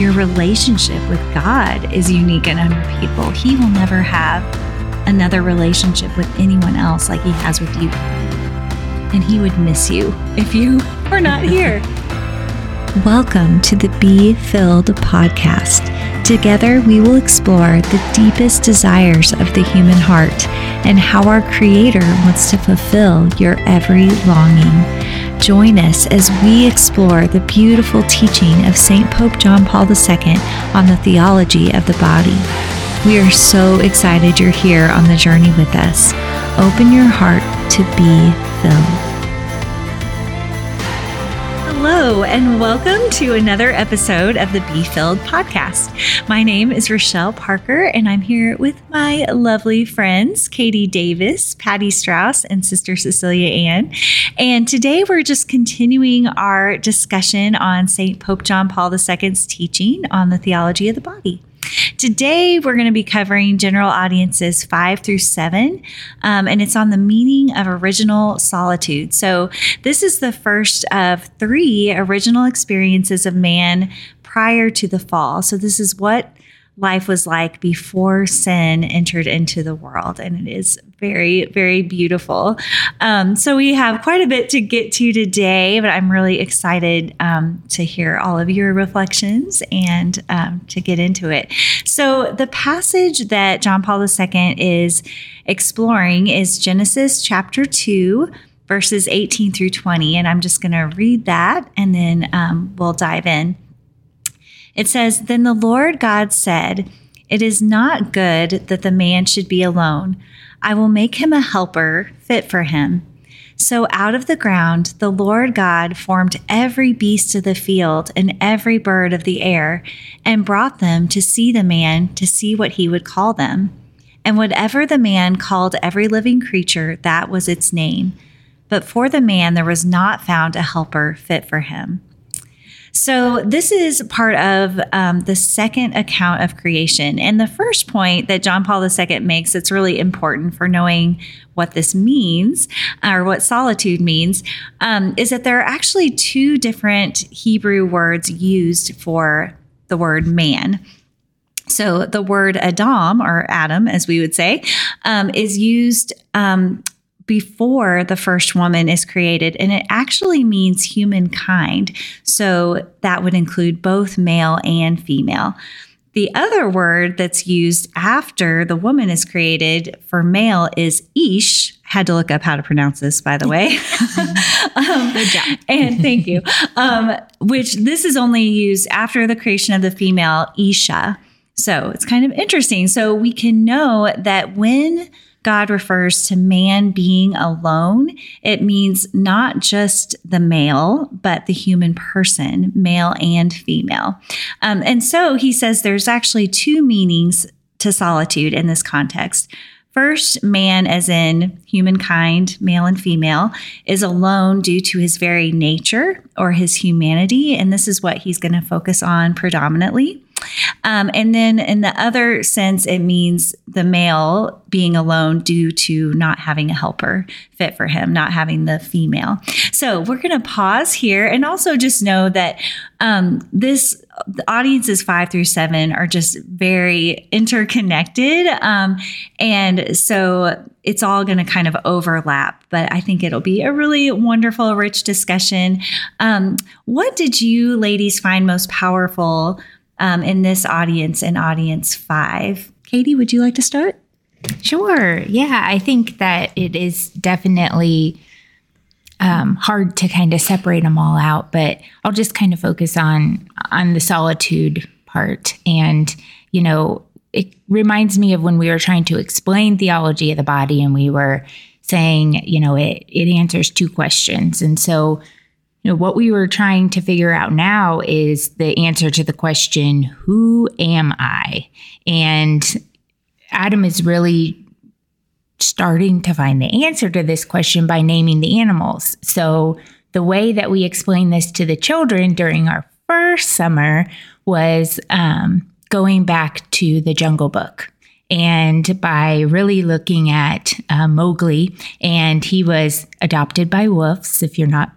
your relationship with God is unique and unrepeatable. He will never have another relationship with anyone else like he has with you. And he would miss you if you were not here. Welcome to the Be Filled podcast. Together, we will explore the deepest desires of the human heart and how our Creator wants to fulfill your every longing. Join us as we explore the beautiful teaching of St. Pope John Paul II on the theology of the body. We are so excited you're here on the journey with us. Open your heart to be filled. And welcome to another episode of the Be Filled podcast. My name is Rochelle Parker, and I'm here with my lovely friends, Katie Davis, Patty Strauss, and Sister Cecilia Ann. And today we're just continuing our discussion on St. Pope John Paul II's teaching on the theology of the body. Today, we're going to be covering general audiences five through seven, um, and it's on the meaning of original solitude. So, this is the first of three original experiences of man prior to the fall. So, this is what life was like before sin entered into the world. And it is very, very beautiful. Um, so we have quite a bit to get to today, but I'm really excited um, to hear all of your reflections and um, to get into it. So the passage that John Paul II is exploring is Genesis chapter 2 verses 18 through 20. And I'm just going to read that and then um, we'll dive in. It says, Then the Lord God said, It is not good that the man should be alone. I will make him a helper fit for him. So out of the ground the Lord God formed every beast of the field and every bird of the air, and brought them to see the man to see what he would call them. And whatever the man called every living creature, that was its name. But for the man there was not found a helper fit for him. So, this is part of um, the second account of creation. And the first point that John Paul II makes that's really important for knowing what this means or what solitude means um, is that there are actually two different Hebrew words used for the word man. So the word Adam or Adam, as we would say, um, is used um, before the first woman is created, and it actually means humankind. So that would include both male and female. The other word that's used after the woman is created for male is ish. Had to look up how to pronounce this, by the way. um, Good job. and thank you. Um, which this is only used after the creation of the female isha. So it's kind of interesting. So we can know that when God refers to man being alone, it means not just the male, but the human person, male and female. Um, and so he says there's actually two meanings to solitude in this context. First, man, as in humankind, male and female, is alone due to his very nature or his humanity. And this is what he's going to focus on predominantly. Um, and then in the other sense, it means the male being alone due to not having a helper fit for him, not having the female. So we're going to pause here and also just know that um, this the audiences five through seven are just very interconnected. Um, and so it's all going to kind of overlap, but I think it'll be a really wonderful, rich discussion. Um, what did you ladies find most powerful um, in this audience and audience five. Katie, would you like to start? Sure. Yeah, I think that it is definitely um, hard to kind of separate them all out, but I'll just kind of focus on on the solitude part. And you know, it reminds me of when we were trying to explain theology of the body, and we were saying, you know, it it answers two questions, and so you know, what we were trying to figure out now is the answer to the question, who am I? And Adam is really starting to find the answer to this question by naming the animals. So the way that we explained this to the children during our first summer was um, going back to the Jungle Book. And by really looking at uh, Mowgli, and he was adopted by wolves. If you're not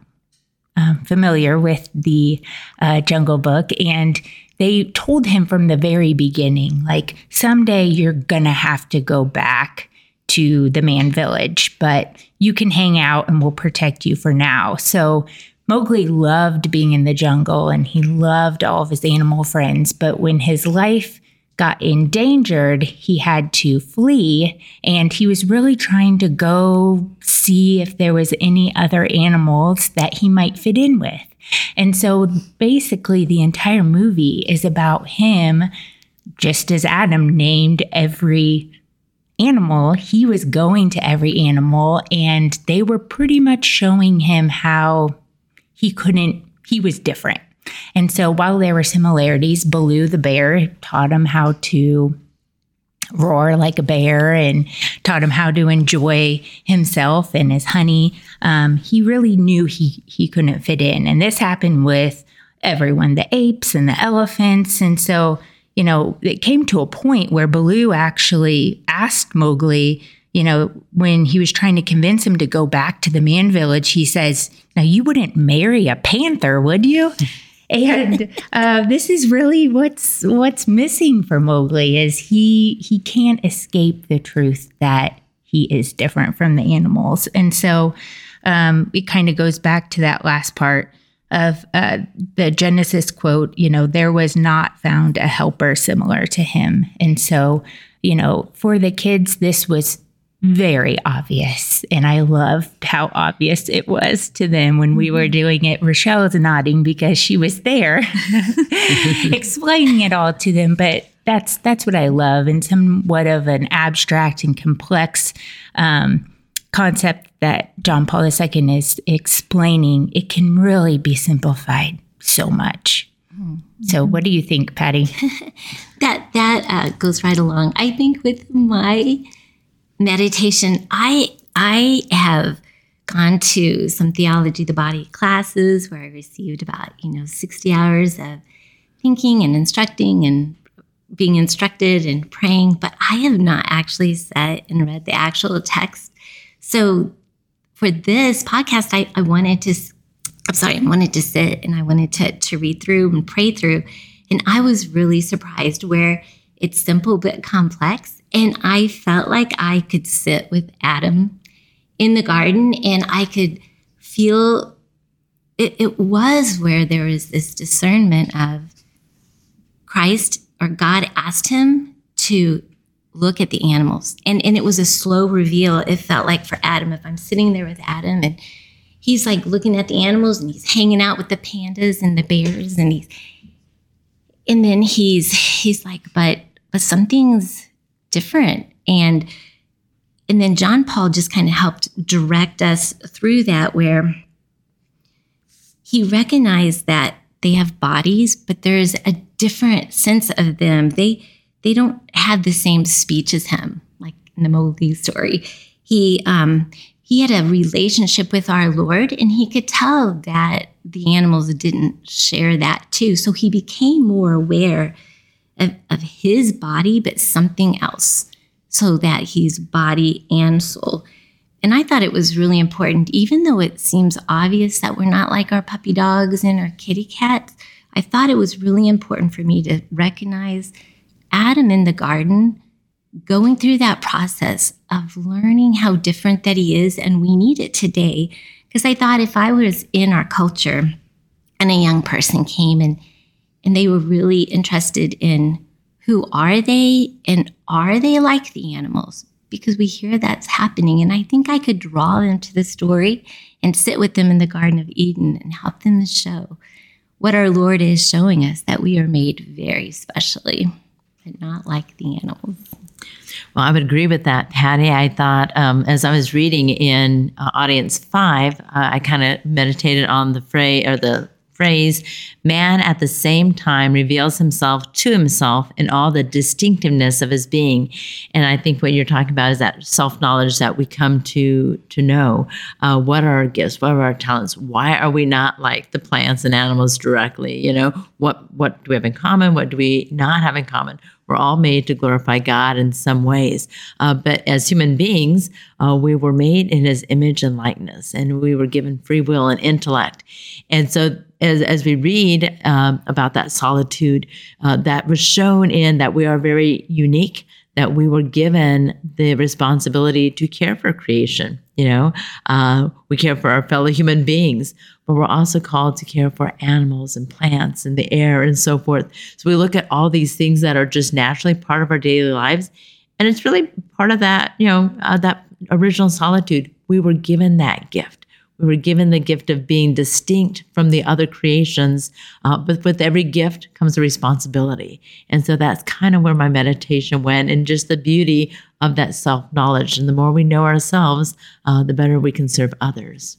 um, familiar with the uh, Jungle Book, and they told him from the very beginning, like, someday you're to have to go back to the man village, but you can hang out and we'll protect you for now. So Mowgli loved being in the jungle and he loved all of his animal friends, but when his life got endangered, he had to flee and he was really trying to go see if there was any other animals that he might fit in with. And so basically the entire movie is about him just as Adam named every animal, he was going to every animal and they were pretty much showing him how he couldn't he was different and so while there were similarities, Baloo the bear taught him how to roar like a bear and taught him how to enjoy himself and his honey. Um, he really knew he he couldn't fit in, and this happened with everyone, the apes and the elephants, and so you know it came to a point where Baloo actually asked Mowgli you know, when he was trying to convince him to go back to the man village, he says, Now you wouldn't marry a panther, would you? And uh, this is really what's what's missing for Mowgli is he he can't escape the truth that he is different from the animals, and so um, it kind of goes back to that last part of uh, the Genesis quote. You know, there was not found a helper similar to him, and so you know, for the kids, this was very obvious. And I loved how obvious it was to them when we were mm-hmm. doing it. Rochelle's nodding because she was there explaining it all to them. But that's that's what I love and somewhat of an abstract and complex um, concept that John Paul II is explaining. It can really be simplified so much. Mm-hmm. So, what do you think, Patty? that that uh, goes right along. I think with my meditation, I I have gone to some theology the body classes where I received about, you know, 60 hours of thinking and instructing and being instructed and praying, but I have not actually sat and read the actual text. So for this podcast, I, I wanted to, I'm sorry, I wanted to sit and I wanted to, to read through and pray through. And I was really surprised where it's simple but complex. And I felt like I could sit with Adam in the garden and I could feel it, it was where there was this discernment of Christ or God asked him to look at the animals. And, and it was a slow reveal. It felt like for Adam, if I'm sitting there with Adam and he's like looking at the animals and he's hanging out with the pandas and the bears and he's and then he's he's like, but but something's different. And and then John Paul just kind of helped direct us through that where he recognized that they have bodies, but there's a different sense of them. They they don't have the same speech as him, like in the Mowgli story. He um, he had a relationship with our Lord, and he could tell that the animals didn't share that too. So he became more aware of, of his body, but something else, so that he's body and soul. And I thought it was really important, even though it seems obvious that we're not like our puppy dogs and our kitty cats. I thought it was really important for me to recognize Adam in the garden going through that process of learning how different that he is, and we need it today. Because I thought if I was in our culture and a young person came and and they were really interested in who are they and are they like the animals? Because we hear that's happening. And i think i could draw them to the story and sit with them in the garden of eden and help them show what our lord is showing us that we are made very specially but not like the animals. Well, I would agree with that, Patty. I thought um, as I was reading in uh, audience five, uh, I kind of meditated on the phrase or the phrase, man at the same time reveals himself to himself in all the distinctiveness of his being. And I think what you're talking about is that self knowledge that we come to to know. Uh, what are our gifts? What are our talents? Why are we not like the plants and animals directly? You know, what what do we have in common? What do we not have in common? We're all made to glorify God in some ways. Uh, but as human beings, uh, we were made in his image and likeness, and we were given free will and intellect. And so as, as we read um, about that solitude, uh, that was shown in that we are very unique, that we were given the responsibility to care for creation. You know, uh, we care for our fellow human beings, but we're also called to care for animals and plants and the air and so forth. So we look at all these things that are just naturally part of our daily lives. And it's really part of that, you know, uh, that original solitude. We were given that gift we were given the gift of being distinct from the other creations, uh, but with every gift comes a responsibility. And so that's kind of where my meditation went, and just the beauty of that self knowledge. And the more we know ourselves, uh, the better we can serve others.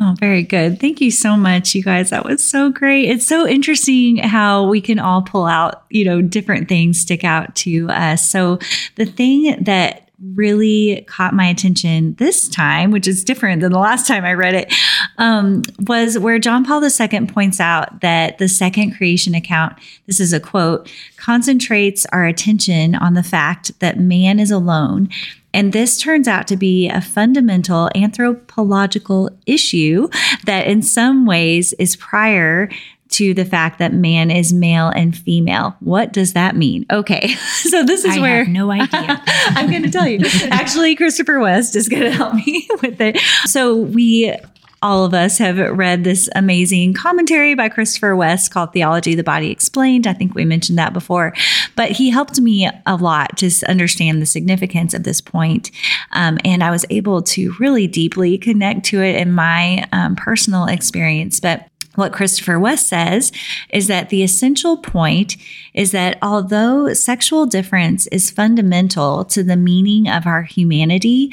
Oh, very good. Thank you so much, you guys. That was so great. It's so interesting how we can all pull out, you know, different things stick out to us. So, the thing that really caught my attention this time, which is different than the last time I read it, um, was where John Paul II points out that the second creation account, this is a quote, concentrates our attention on the fact that man is alone. And this turns out to be a fundamental anthropological issue that, in some ways, is prior to the fact that man is male and female. What does that mean? Okay, so this is I where no idea. I'm going to tell you. Actually, Christopher West is going to help me with it. So we all of us have read this amazing commentary by Christopher West called Theology of the Body Explained. I think we mentioned that before, but he helped me a lot to understand the significance of this point. Um, and I was able to really deeply connect to it in my um, personal experience. But what Christopher West says is that the essential point is that although sexual difference is fundamental to the meaning of our humanity,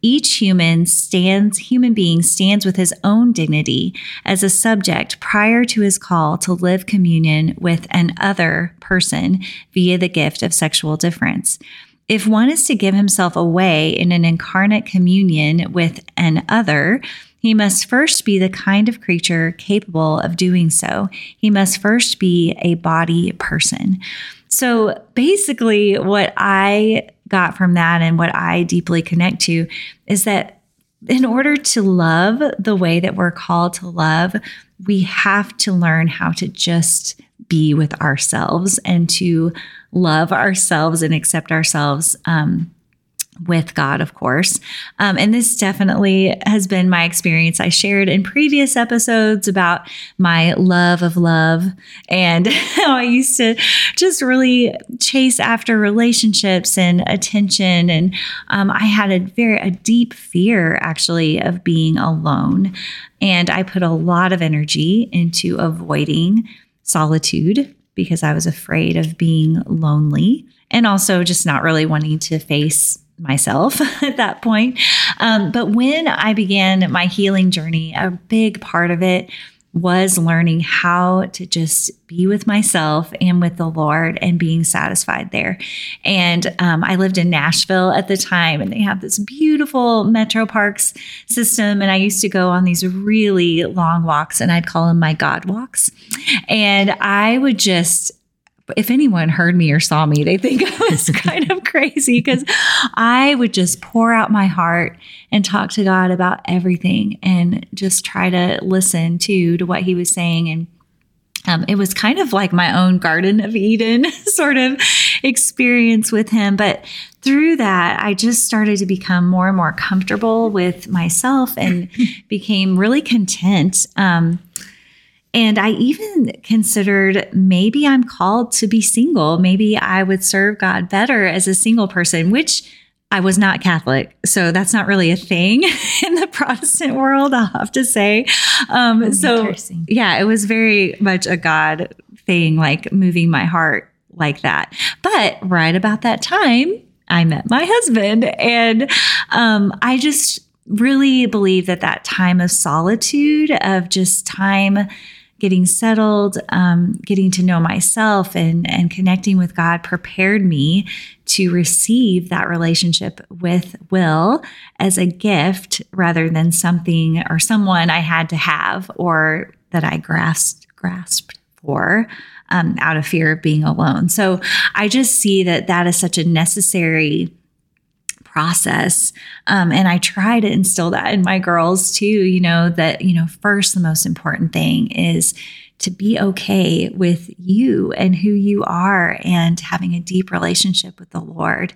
each human stands human being stands with his own dignity as a subject prior to his call to live communion with an other person via the gift of sexual difference. If one is to give himself away in an incarnate communion with an other he must first be the kind of creature capable of doing so. He must first be a body person. So basically, what I got from that and what I deeply connect to is that in order to love the way that we're called to love, we have to learn how to just be with ourselves and to love ourselves and accept ourselves um, with God, of course. Um, and this definitely has been my experience. I shared in previous episodes about my love of love and how I used to just really chase after relationships and attention. And um, I had a very a deep fear actually of being alone. And I put a lot of energy into avoiding solitude because I was afraid of being lonely and also just not really wanting to face myself at that point. Um, but when I began my healing journey, a big part of it was learning how to just be with myself and with the Lord and being satisfied there. And um, I lived in Nashville at the time, and they have this beautiful Metro Parks system. And I used to go on these really long walks, and I'd call them my God walks. And I would just if anyone heard me or saw me, they think I was kind of crazy because I would just pour out my heart and talk to God about everything and just try to listen to to what He was saying. And um, it was kind of like my own Garden of Eden sort of experience with Him. But through that, I just started to become more and more comfortable with myself and became really content. Um, and I even considered maybe I'm called to be single. Maybe I would serve God better as a single person, which I was not Catholic. So that's not really a thing in the Protestant world, I'll have to say. Um, oh, so, yeah, it was very much a God thing, like moving my heart like that. But right about that time, I met my husband. And um, I just really believe that that time of solitude, of just time getting settled, um, getting to know myself, and and connecting with God prepared me to receive that relationship with Will as a gift rather than something or someone I had to have or that I grasped grasped for. um, out of fear of being alone. So I just see that that is such a necessary process. Um, and I try to instill that in my girls too, you know, that, you know, first, the most important thing is to be okay with you and who you are and having a deep relationship with the Lord.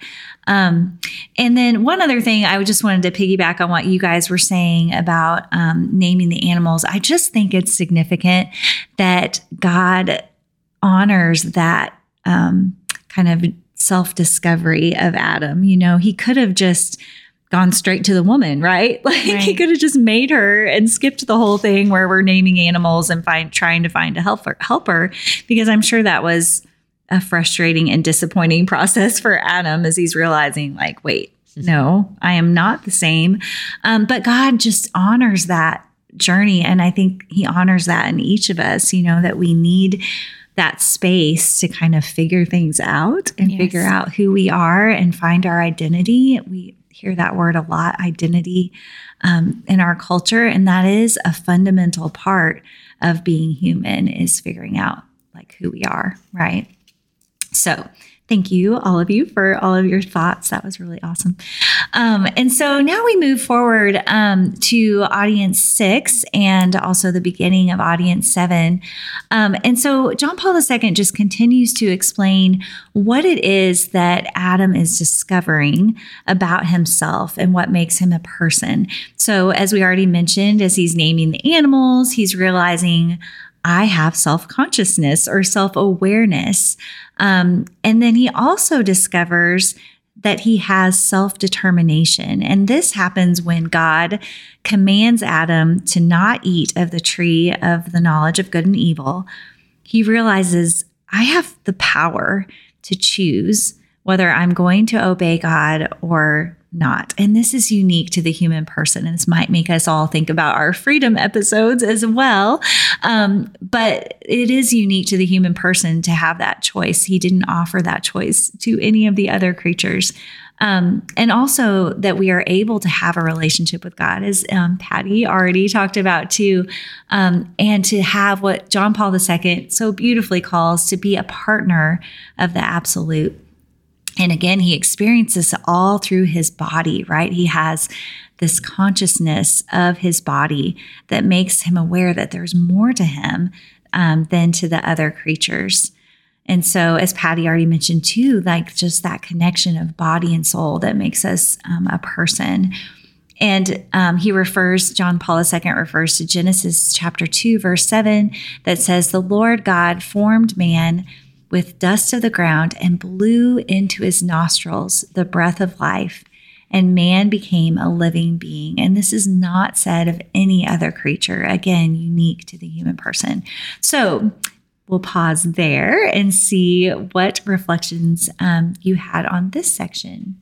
Um, and then one other thing, I just wanted to piggyback on what you guys were saying about um, naming the animals. I just think it's significant that God honors that um, kind of self discovery of Adam. You know, he could have just gone straight to the woman, right? Like right. he could have just made her and skipped the whole thing where we're naming animals and find trying to find a helper helper because I'm sure that was a frustrating and disappointing process for Adam as he's realizing like, wait, no, I am not the same. Um, but God just honors that journey. And I think he honors that in each of us, you know, that we need that space to kind of figure things out and yes. figure out who we are and find our identity. We hear that word a lot identity um, in our culture. And that is a fundamental part of being human is figuring out like who we are, right? So Thank you, all of you, for all of your thoughts. That was really awesome. Um, and so now we move forward um, to audience six and also the beginning of audience seven. Um, and so John Paul II just continues to explain what it is that Adam is discovering about himself and what makes him a person. So, as we already mentioned, as he's naming the animals, he's realizing I have self consciousness or self awareness. Um, and then he also discovers that he has self determination. And this happens when God commands Adam to not eat of the tree of the knowledge of good and evil. He realizes, I have the power to choose whether I'm going to obey God or not. And this is unique to the human person. And this might make us all think about our freedom episodes as well. Um, but it is unique to the human person to have that choice. He didn't offer that choice to any of the other creatures. Um, and also that we are able to have a relationship with God, as um, Patty already talked about too, um, and to have what John Paul II so beautifully calls to be a partner of the absolute. And again, he experiences all through his body, right? He has this consciousness of his body that makes him aware that there's more to him um, than to the other creatures. And so, as Patty already mentioned too, like just that connection of body and soul that makes us um, a person. And um, he refers, John Paul II refers to Genesis chapter 2, verse 7, that says, The Lord God formed man with dust of the ground and blew into his nostrils the breath of life, and man became a living being. And this is not said of any other creature, again, unique to the human person. So we'll pause there and see what reflections um, you had on this section.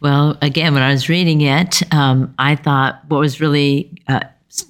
Well, again, when I was reading it, um, I thought what was really uh,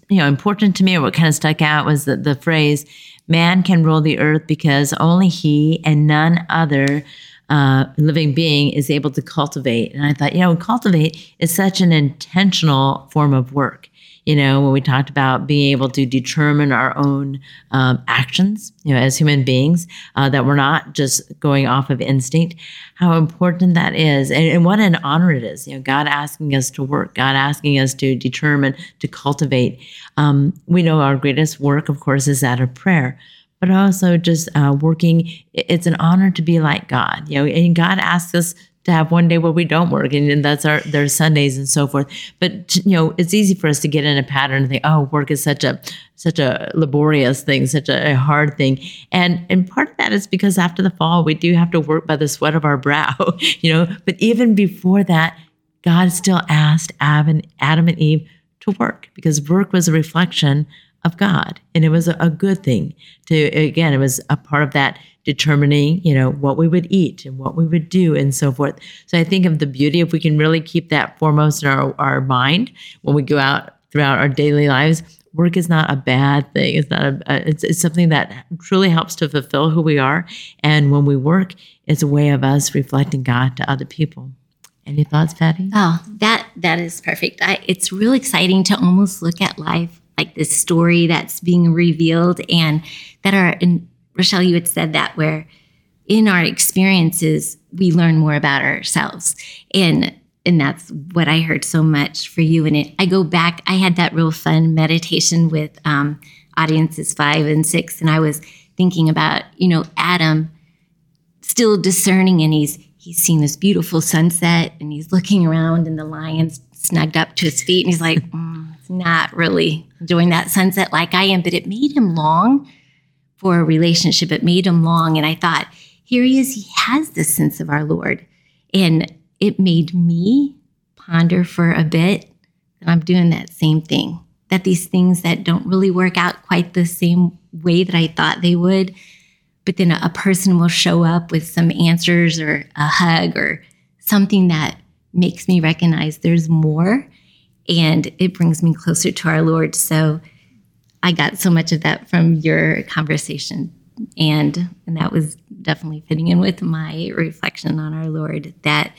you know important to me, or what kind of stuck out, was the, the phrase Man can rule the earth because only he and none other uh, living being is able to cultivate. And I thought, you know, cultivate is such an intentional form of work. You know, when we talked about being able to determine our own um, actions, you know, as human beings, uh, that we're not just going off of instinct, how important that is, and, and what an honor it is. You know, God asking us to work, God asking us to determine, to cultivate. Um, we know our greatest work, of course, is that of prayer but also just uh, working. It's an honor to be like God, you know, and God asks us to have one day where we don't work and that's our there's sundays and so forth. But you know it's easy for us to get in a pattern and think oh work is such a such a laborious thing such a, a hard thing. And and part of that is because after the fall we do have to work by the sweat of our brow you know? But even before that god still asked adam and eve to work because work was a reflection of god and it was a, good thing to again it was a part of that determining, you know, what we would eat and what we would do and so forth. So I think of the beauty if we can really keep that foremost in our, our mind when we go out throughout our daily lives. Work is not a bad thing. It's not a it's, it's something that truly helps to fulfill who we are. And when we work, it's a way of us reflecting God to other people. Any thoughts, Patty? Oh, that that is perfect. I, it's really exciting to almost look at life like this story that's being revealed and that our in, Rochelle, you had said that where in our experiences we learn more about ourselves, and and that's what I heard so much for you. And it, I go back. I had that real fun meditation with um, audiences five and six, and I was thinking about you know Adam still discerning, and he's he's seen this beautiful sunset, and he's looking around, and the lion's snugged up to his feet, and he's like, mm, not really enjoying that sunset like I am. But it made him long for a relationship. It made him long, and I thought, here he is. He has this sense of our Lord, and it made me ponder for a bit that I'm doing that same thing. That these things that don't really work out quite the same way that I thought they would, but then a person will show up with some answers or a hug or something that makes me recognize there's more and it brings me closer to our Lord. So I got so much of that from your conversation and and that was definitely fitting in with my reflection on our Lord that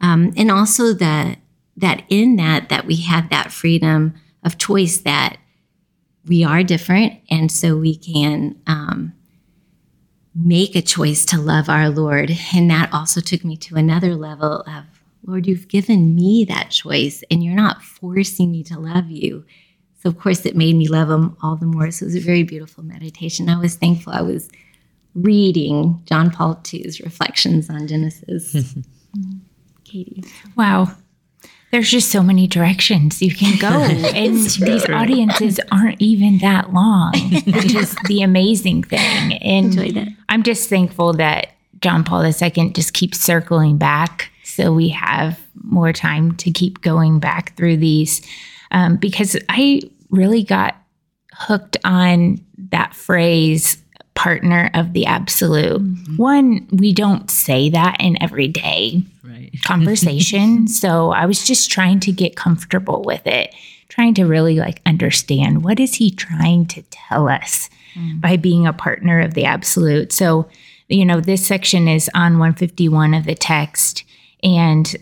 um, and also that that in that that we have that freedom of choice that we are different and so we can um, make a choice to love our Lord. And that also took me to another level of, Lord, you've given me that choice and you're not forcing me to love you. So, of course, it made me love him all the more. So, it was a very beautiful meditation. I was thankful I was reading John Paul II's reflections on Genesis. Katie. Wow there's just so many directions you can go. and these audiences aren't even that long, which is the amazing thing. And I'm just thankful that John Paul II just keeps circling back. So we have more time to keep going back through these. Um, because I really got hooked on that phrase partner of the absolute. Mm-hmm. One, we don't say that in everyday right. conversation. so I was just trying to get comfortable with it, trying to really like understand what is he trying to tell us mm. by being a partner of the absolute. So, you know, this section is on 151 of the text and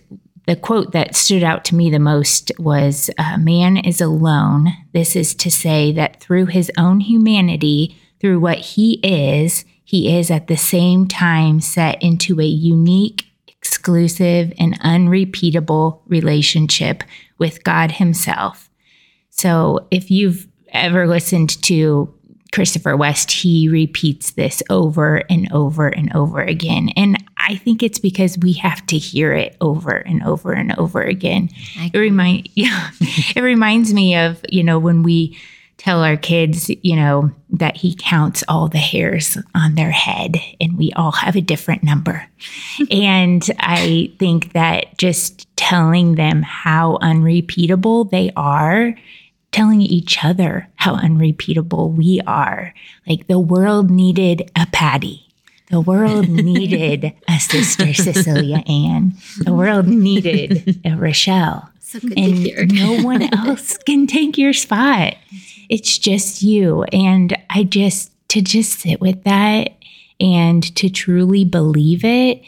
the quote that stood out to me the most was Man is alone. This is to say that through his own humanity, through what he is, he is at the same time set into a unique, exclusive, and unrepeatable relationship with God Himself. So if you've ever listened to Christopher West, he repeats this over and over and over again. And I think it's because we have to hear it over and over and over again. It remind yeah, it reminds me of, you know, when we tell our kids, you know, that he counts all the hairs on their head and we all have a different number. and I think that just telling them how unrepeatable they are, telling each other how unrepeatable we are. Like the world needed a Patty. The world needed a sister Cecilia Ann. The world needed a Rochelle. So and no one else can take your spot it's just you. And I just, to just sit with that and to truly believe it,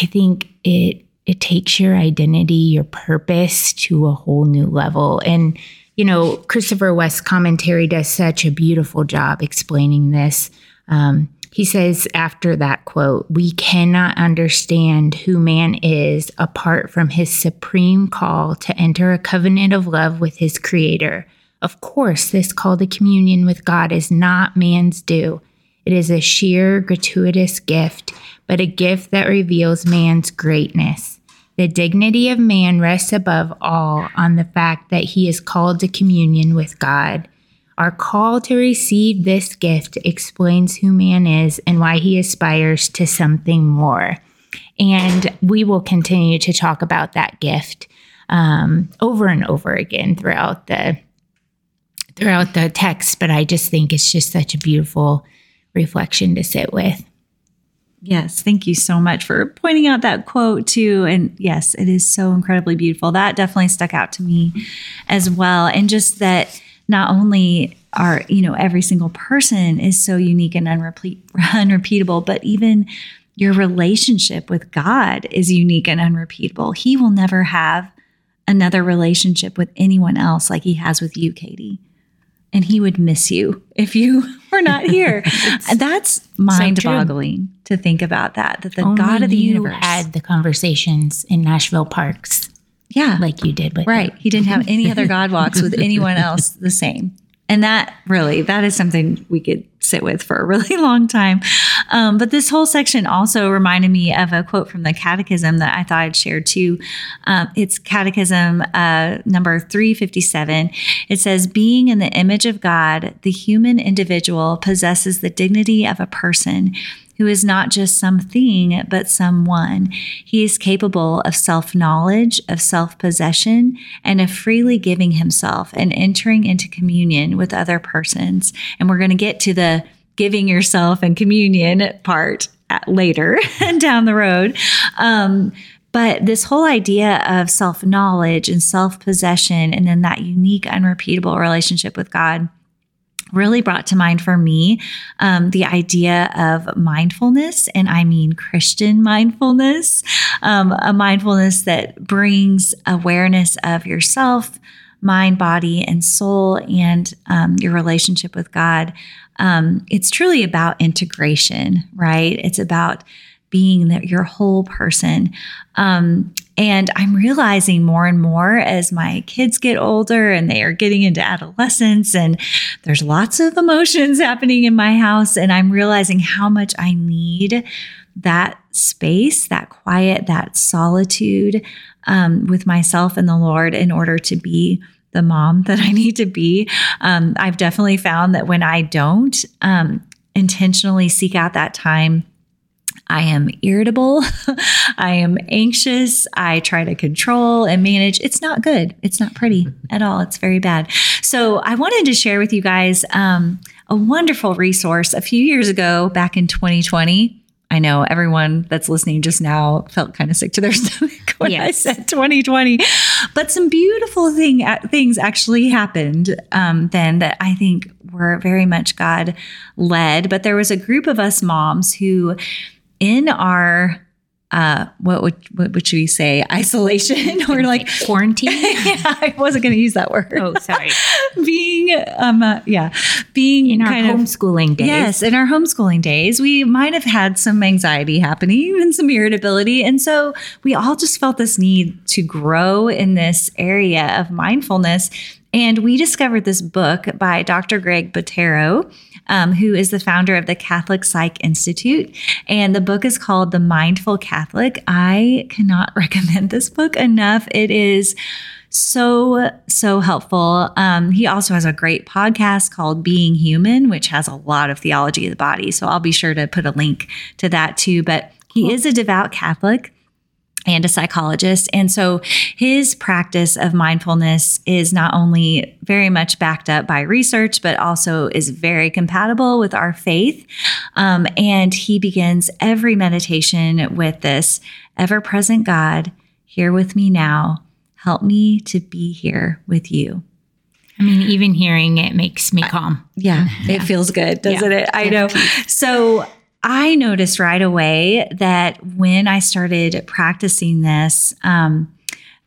I think it, it takes your identity, your purpose to a whole new level. And, you know, Christopher West's commentary does such a beautiful job explaining this. Um, he says after that quote, we cannot understand who man is apart from his supreme call to enter a covenant of love with his creator. Of course, this call to communion with God is not man's due. It is a sheer, gratuitous gift, but a gift that reveals man's greatness. The dignity of man rests above all on the fact that he is called to communion with God. Our call to receive this gift explains who man is and why he aspires to something more. And we will continue to talk about that gift um, over and over again throughout the throughout the text, but I just think it's just such a beautiful reflection to sit with. Yes, thank you so much for pointing out that quote too. And yes, it is so incredibly beautiful. That definitely stuck out to me as well. And just that not only are, you know, every single person is so unique and unrepeat- unrepeatable, but even your relationship with God is unique and unrepeatable. He will never have another relationship with anyone else like he has with you, Katie and he would miss you if you were not here. That's mind boggling to think about that, that the Only God of the universe. had the conversations in Nashville parks yeah. like you did with Right. He didn't have any other God walks with anyone else the same. And that really, that is something we could sit with for a really long time. Um, but this whole section also reminded me of a quote from the Catechism that I thought I'd share too. Um, it's Catechism uh, number 357. It says, Being in the image of God, the human individual possesses the dignity of a person who is not just something, but someone. He is capable of self knowledge, of self possession, and of freely giving himself and entering into communion with other persons. And we're going to get to the giving yourself and communion part at- later down the road. Um, but this whole idea of self knowledge and self possession, and then that unique, unrepeatable relationship with God really brought to mind for me um, the idea of mindfulness, and I mean Christian mindfulness, um, a mindfulness that brings awareness of yourself, mind, body, and soul, and um, your relationship with God. Um, it's truly about integration, right? It's about being the, your whole person. Um, and I'm realizing more and more as my kids get older and they are getting into adolescence, and there's lots of emotions happening in my house. And I'm realizing how much I need that space, that quiet, that solitude um, with myself and the Lord in order to be the mom that I need to be. Um, I've definitely found that when I don't um, intentionally seek out that time, I am irritable. I am anxious. I try to control and manage. It's not good. It's not pretty at all. It's very bad. So, I wanted to share with you guys um, a wonderful resource a few years ago, back in 2020. I know everyone that's listening just now felt kind of sick to their stomach when I said 2020, but some beautiful thing uh, things actually happened um, then that I think were very much God led. But there was a group of us moms who, in our uh, what would what would we say isolation or like quarantine. yeah, I wasn't going to use that word. oh, sorry. being um uh, yeah, being In our kind of homeschooling days. Yes, in our homeschooling days, we might have had some anxiety happening and some irritability. And so we all just felt this need to grow in this area of mindfulness. And we discovered this book by Dr. Greg Bottaro, um, who is the founder of the Catholic Psych Institute. And the book is called The Mindful Catholic. I cannot recommend this book enough. It is so so helpful um, he also has a great podcast called being human which has a lot of theology of the body so i'll be sure to put a link to that too but he is a devout catholic and a psychologist. And so his practice of mindfulness is not only very much backed up by research, but also is very compatible with our faith. Um, and he begins every meditation with this ever present God, here with me now. Help me to be here with you. I mean, even hearing it makes me calm. Yeah, it feels good, doesn't Yeah. it? I know. So I noticed right away that when I started practicing this, um,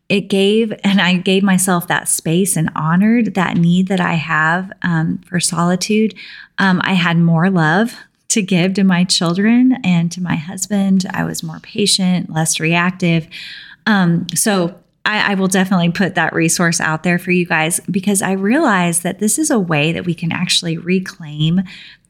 it gave, and I gave myself that space and honored that need that I have um, for solitude. Um, I had more love to give to my children and to my husband. I was more patient, less reactive. Um, so I, I will definitely put that resource out there for you guys because I realize that this is a way that we can actually reclaim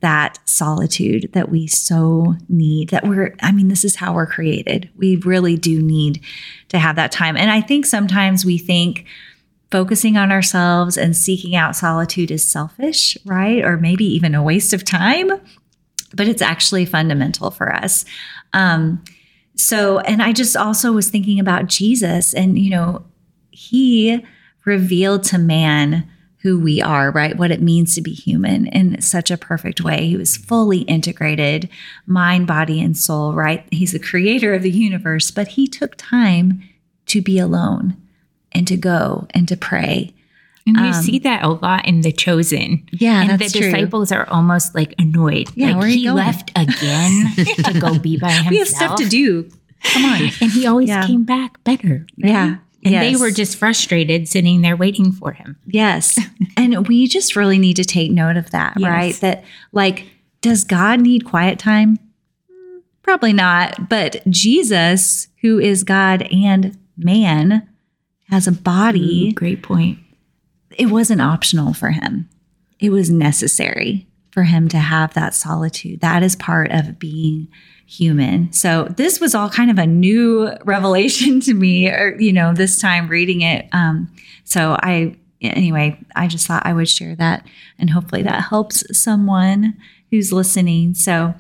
that solitude that we so need. That we're, I mean, this is how we're created. We really do need to have that time. And I think sometimes we think, focusing on ourselves and seeking out solitude is selfish, right? Or maybe even a waste of time, but it's actually fundamental for us. Um, so, and I just also was thinking about Jesus, and you know, he revealed to man who we are, right? What it means to be human in such a perfect way. He was fully integrated, mind, body, and soul, right? He's the creator of the universe, but he took time to be alone and to go and to pray. And you see that a lot in The Chosen. Um, Yeah, and the true. disciples are almost like annoyed. Yeah, like where are you he going? left again to go be by himself. We have stuff to do. Come on. And he always Yeah. came back better. right? Yeah. And they were just frustrated sitting there waiting for him. Yes. and we just really need to take note of that, Yes. right? That like does God need quiet time? Probably not. But Jesus, who is God and man, has a body. Ooh, great point. It wasn't optional for him, it was necessary for him to have that solitude. That is part of being human. So this was all kind of a new revelation to me, or, you know, this time reading it. Um, so I, anyway, I just thought I would share that and hopefully that helps someone who's listening. So,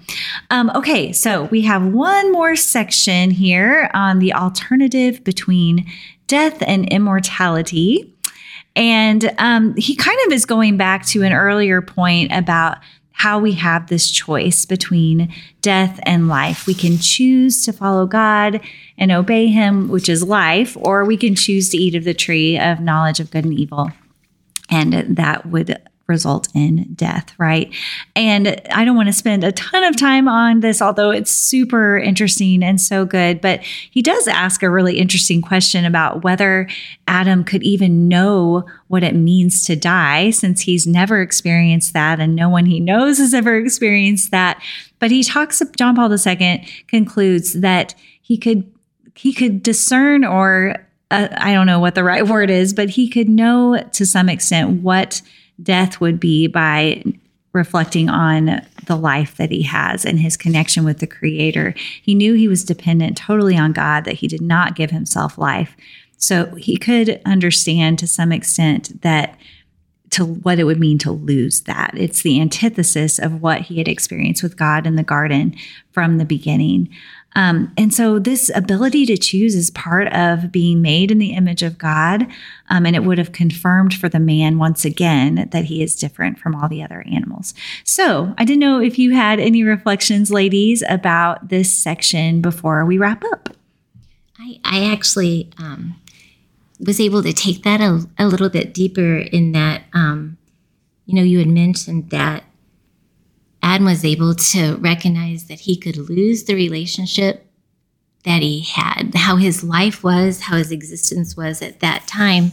um, okay, so we have one more section here on the alternative between death and immortality. And um, he kind of is going back to an earlier point about how we have this choice between death and life. We can choose to follow God and obey Him, which is life, or we can choose to eat of the tree of knowledge of good and evil. And that would result in death, right? And I don't want to spend a ton of time on this, although it's super interesting and so good. But he does ask a really interesting question about whether Adam could even know what it means to die, since he's never experienced that and no one he knows has ever experienced that. But he talks, John Paul II concludes that he could he could discern or uh, I don't know what the right word is, but he could know to some extent what death would be by reflecting on the life that he has and his connection with the creator. He knew he was dependent totally on God, that he did not give himself life. So he could understand to some extent that to what it would mean to lose that. It's the antithesis of what he had experienced with God in the garden from the beginning. Um, and so, this ability to choose is part of being made in the image of God. Um, and it would have confirmed for the man once again that he is different from all the other animals. So, I didn't know if you had any reflections, ladies, about this section before we wrap up. I, I actually um, was able to take that a, a, little bit deeper in that, um, you know, you had mentioned that Adam was able to recognize that he could lose the relationship that he had, how his life was, how his existence was at that time.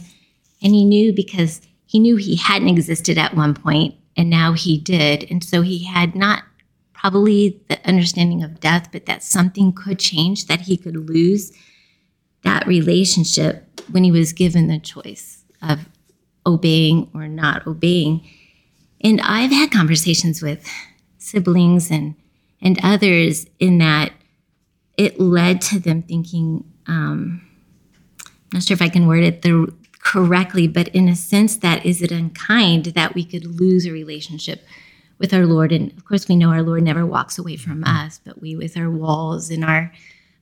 And he knew because he knew he hadn't existed at one point and now he did. And so he had not probably the understanding of death, but that something could change, that he could lose that relationship when he was given the choice of obeying or not obeying. And I've had conversations with siblings and and others in that it led to them thinking um, I'm not sure if I can word it the correctly, but in a sense that is it unkind that we could lose a relationship with our Lord. And of course, we know our Lord never walks away from us, but we, with our walls and our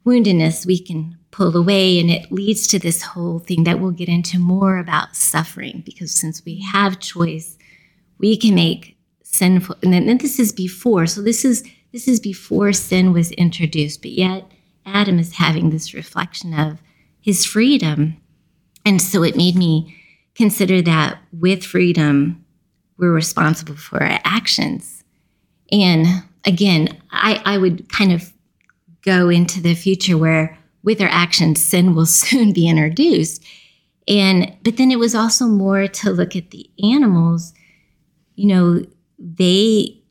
woundedness, we can pull away. And it leads to this whole thing that we'll get into more about suffering, because since we have choice, we can make sinful and then this is before so this is this is before sin was introduced but yet adam is having this reflection of his freedom. And so it made me consider that with freedom we're responsible for our actions. And again i i would kind of go into the future where with our actions sin will soon be introduced. And but then it was also more to look at the animals. You know they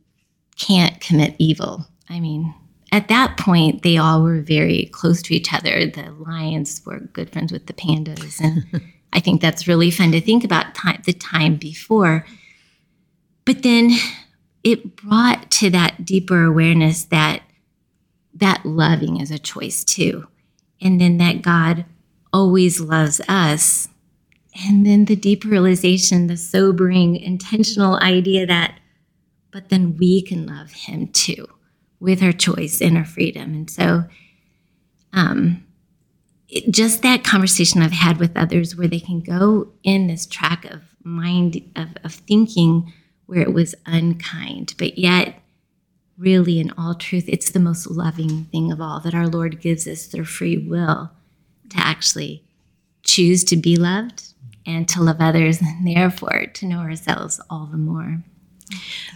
can't commit evil. I mean, at that point, they all were very close to each other. The lions were good friends with the pandas. And I think that's really fun to think about time, the time before. But then it brought to that deeper awareness that that loving is a choice too. And then that God always loves us. And then the deeper realization, the sobering, intentional idea that but then we can love him too with our choice and our freedom. And so, um, it, just that conversation I've had with others where they can go in this track of mind, of, of thinking where it was unkind, but yet, really, in all truth, it's the most loving thing of all that our Lord gives us their free will to actually choose to be loved and to love others, and therefore to know ourselves all the more.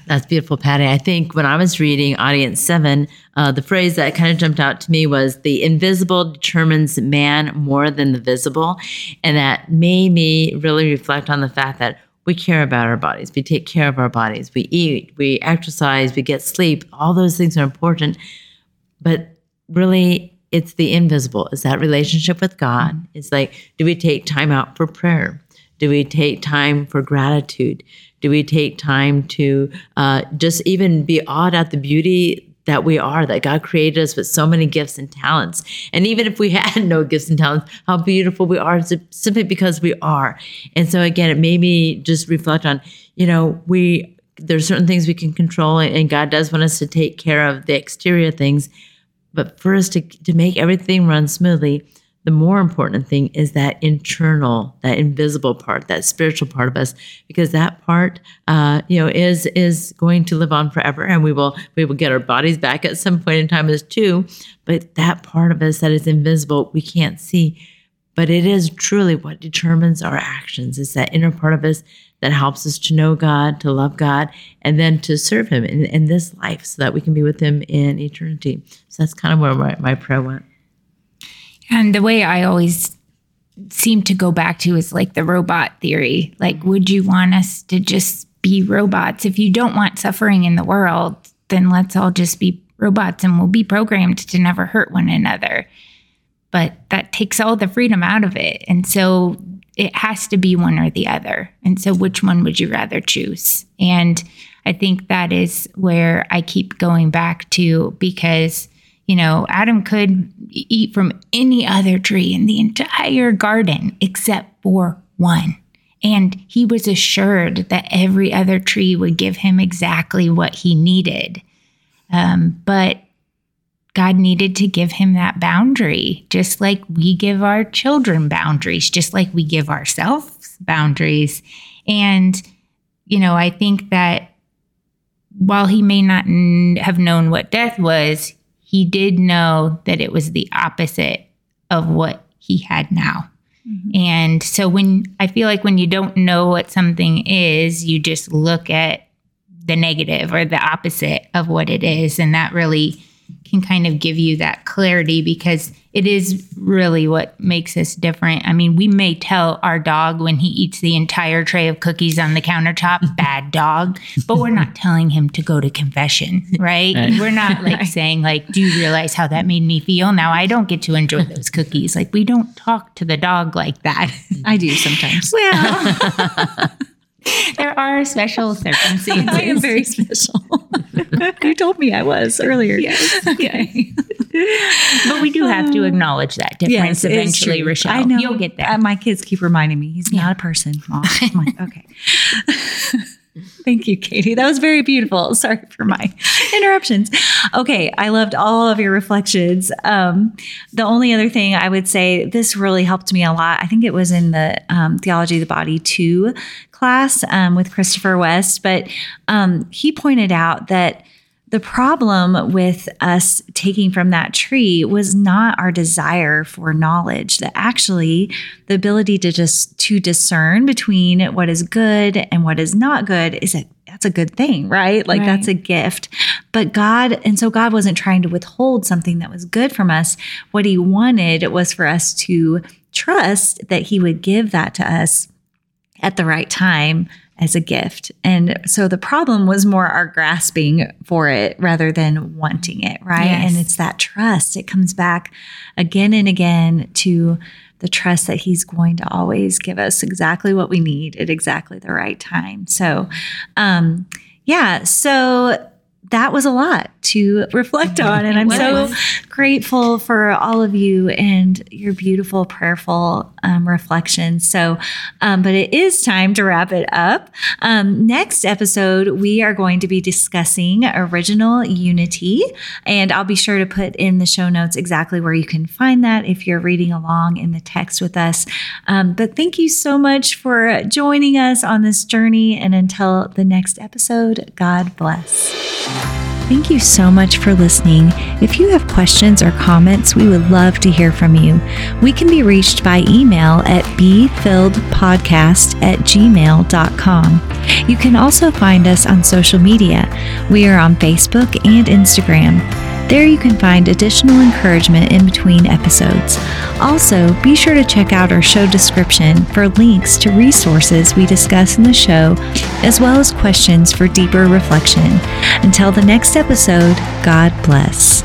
That's beautiful, Patty. I think when I was reading Audience 7, uh, the phrase that kind of jumped out to me was the invisible determines man more than the visible. And that made me really reflect on the fact that we care about our bodies. We take care of our bodies. We eat, we exercise, we get sleep. All those things are important. But really, it's the invisible. Is that relationship with God? It's like, do we take time out for prayer? Do we take time for gratitude? Do we take time to uh, just even be awed at the beauty that we are, that God created us with so many gifts and talents. And even if we had no gifts and talents, how beautiful we are simply because we are. And so again, it made me just reflect on, you know, we, there's certain things we can control and God does want us to take care of the exterior things. But for us to, to make everything run smoothly, the more important thing is that internal, that invisible part, that spiritual part of us, because that part, uh, you know, is is going to live on forever, and we will we will get our bodies back at some point in time as too. But that part of us that is invisible, we can't see, but it is truly what determines our actions. It's that inner part of us that helps us to know God, to love God, and then to serve Him in, in this life, so that we can be with Him in eternity. So that's kind of where my, my prayer went. And the way I always seem to go back to is like the robot theory. Like, would you want us to just be robots? If you don't want suffering in the world, then let's all just be robots and we'll be programmed to never hurt one another. But that takes all the freedom out of it. And so it has to be one or the other. And so, which one would you rather choose? And I think that is where I keep going back to because you know, Adam could eat from any other tree in the entire garden except for one. And he was assured that every other tree would give him exactly what he needed. Um, but God needed to give him that boundary, just like we give our children boundaries, just like we give ourselves boundaries. And, you know, I think that while he may not have known what death was, he did know that it was the opposite of what he had now. Mm-hmm. And so when I feel like when you don't know what something is, you just look at the negative or the opposite of what it is. And that really can kind of give you that clarity because it is really what makes us different. I mean, we may tell our dog when he eats the entire tray of cookies on the countertop, bad dog, but we're not telling him to go to confession, right? right. We're not like saying like, "Do you realize how that made me feel? Now I don't get to enjoy those cookies." Like we don't talk to the dog like that. I do sometimes. Well, there are special circumstances. I am very special. you told me I was earlier. Yes. Okay. but we do have to acknowledge that difference yes, eventually, Rochelle. I know. You'll get there. Uh, my kids keep reminding me he's yeah. not a person, Mom. I'm like, okay. Thank you, Katie. That was very beautiful. Sorry for my interruptions. Okay, I loved all of your reflections. Um, the only other thing I would say, this really helped me a lot. I think it was in the um, Theology of the Body 2 class um, with Christopher West, but um, he pointed out that the problem with us taking from that tree was not our desire for knowledge, that actually the ability to just to discern between what is good and what is not good is a that's a good thing, right? Like right. that's a gift. But God, and so God wasn't trying to withhold something that was good from us. What he wanted was for us to trust that he would give that to us at the right time as a gift. And so the problem was more our grasping for it rather than wanting it, right? Yes. And it's that trust. It comes back again and again to the trust that he's going to always give us exactly what we need at exactly the right time. So, um, yeah, so that was a lot to reflect on. And I'm so grateful for all of you and your beautiful, prayerful um, reflections. So, um, but it is time to wrap it up. Um, next episode, we are going to be discussing original unity. And I'll be sure to put in the show notes exactly where you can find that if you're reading along in the text with us. Um, but thank you so much for joining us on this journey. And until the next episode, God bless. Thank you so much for listening. If you have questions or comments, we would love to hear from you. We can be reached by email at befilledpodcast at gmail.com. You can also find us on social media. We are on Facebook and Instagram. There you can find additional encouragement in between episodes. Also, be sure to check out our show description for links to resources we discuss in the show, as well as questions for deeper reflection. Until the next episode, God bless.